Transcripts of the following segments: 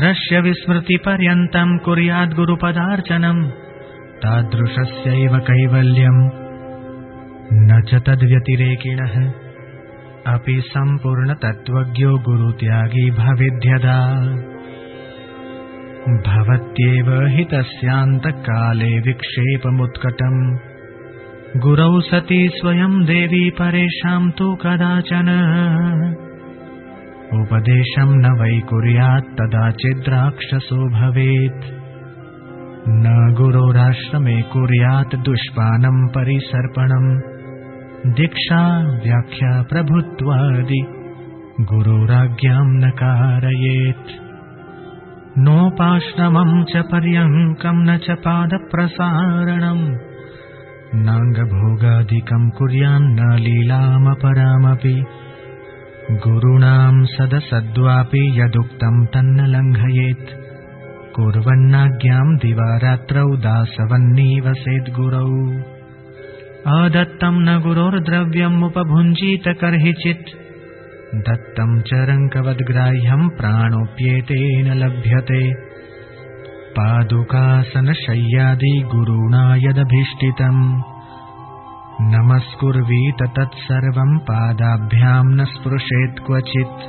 दृश्य विस्मृतिपर्यन्तम् कुर्याद्गुरुपदार्चनम् तादृशस्यैव कैवल्यम्। न च तद्व्यतिरेकिणः। अपि सम्पूर्णतत्त्वज्ञो गुरुत्यागी भविध्यदा। भवत्येव हि तस्यान्तकाले विक्षेपमुत्कटम्। गुरौ सती स्वयं देवी परेषाम् तु कदाचन उपदेशम् न वै कुर्यात् कदाचिद्राक्षसो भवेत्। न गुरोराश्रमे कुर्यात् दुष्पानम् परिसर्पणम् दीक्षा व्याख्या प्रभुत्वादि गुरोराज्ञाम् न कारयेत्। नोपाश्रमम् च पर्यङ्कम् न च पादप्रसारणम् नाङ्गभोगादिकम् कुर्यान्न लीलामपरामपि गुरूणाम् सदसद्वापि यदुक्तम् तन्न लङ्घयेत् कुर्वन्नाज्ञाम् दिवारात्रौ दासवन्नीवसेद्गुरौ अदत्तम् न गुरोर्द्रव्यम् उपभुञ्जीत कर्हिचित्। दत्तम् च रङ्कवद्ग्राह्यम् प्राणोऽप्येतेन लभ्यते। पादुकासनशय्यादि गुरुणा यदभीष्टितम् नमस्कुर्वीत तत्सर्वम् पादाभ्याम् न स्पृशेत् क्वचित्।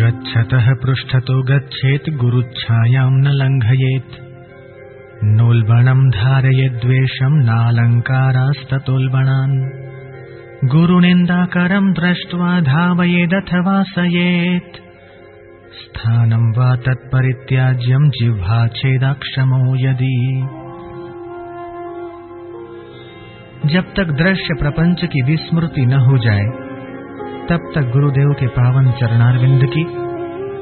गच्छतः पृष्ठतो गच्छेत् गुरुच्छायाम् न लङ्घयेत् नोल्बणम् धारयेद्वेषम् नालङ्कारास्ततोल्बणान्। गुरुनिन्दाकरम् दृष्ट्वा धावयेदथवा सयेत् स्थानम् वा तत्परित्याज्यम् जिह्वा छेदाक्षमो यदि। जब तक दृश्य प्रपंच की विस्मृति न हो जाए तब तक गुरुदेव के पावन चरणारविंद की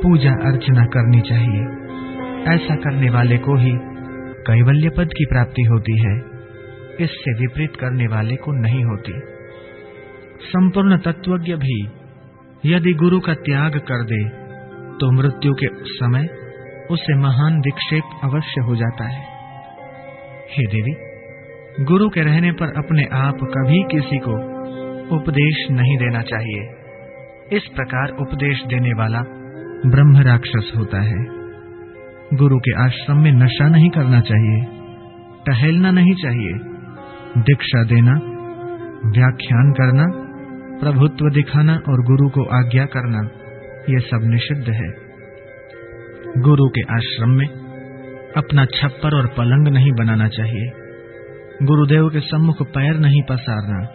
पूजा अर्चना करनी चाहिए। ऐसा करने वाले को ही कैवल्य पद की प्राप्ति होती है, इससे विपरीत करने वाले को नहीं होती। संपूर्ण तत्वज्ञ भी यदि गुरु का त्याग कर दे तो मृत्यु के समय उसे महान विक्षेप अवश्य हो जाता है। हे देवी, गुरु के रहने पर अपने आप कभी किसी को उपदेश नहीं देना चाहिए। इस प्रकार उपदेश देने वाला ब्रह्म राक्षस होता है। गुरु के आश्रम में नशा नहीं करना चाहिए, टहलना नहीं चाहिए, दीक्षा देना, व्याख्यान करना, प्रभुत्व दिखाना और गुरु को आज्ञा करना, ये सब निषिद्ध है। गुरु के आश्रम में अपना छप्पर और पलंग नहीं बनाना चाहिए, गुरुदेव के सम्मुख पैर नहीं पसारना,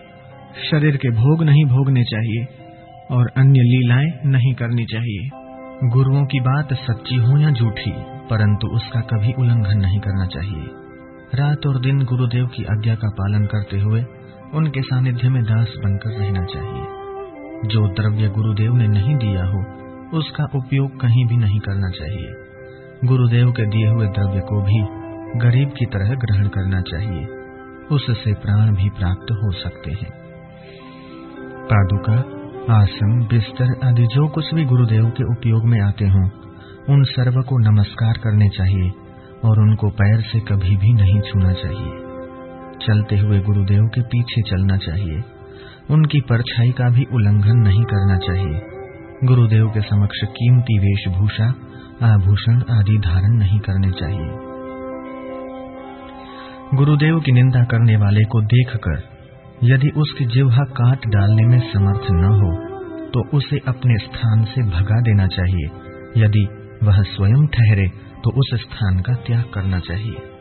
शरीर के भोग नहीं भोगने चाहिए और अन्य लीलाएँ नहीं करनी चाहिए। गुरुओं की बात सच्ची हो या झूठी? परंतु उसका कभी उल्लंघन नहीं करना चाहिए। रात और दिन गुरुदेव की आज्ञा का पालन करते हुए उनके सानिध्य में दास बनकर रहना चाहिए। जो द्रव्य गुरुदेव ने नहीं दिया हो, उसका उपयोग कहीं भी नहीं करना चाहिए। गुरुदेव के दिए हुए द्रव्य को भी गरीब की तरह ग्रहण करना चाहिए। उससे प्राण भी प्राप्त हो सकते हैं। पादुका आसन बिस्तर आदि जो कुछ भी गुरुदेव के उपयोग में आते हों उन सर्व को नमस्कार करने चाहिए और उनको पैर से कभी भी नहीं छूना चाहिए। चलते हुए गुरुदेव के पीछे चलना चाहिए। उनकी परछाई का भी उल्लंघन नहीं करना चाहिए। गुरुदेव के समक्ष कीमती वेशभूषा, आभूषण आदि धारण नहीं करने चाहिए। गुरुदेव की निंदा करने वाले को देखकर, यदि उसकी जिह्वा काट डालने में समर्थ न हो तो उसे अपने स्थान से भगा देना चाहिए। यदि वह स्वयं ठहरे तो उस स्थान का त्याग करना चाहिए।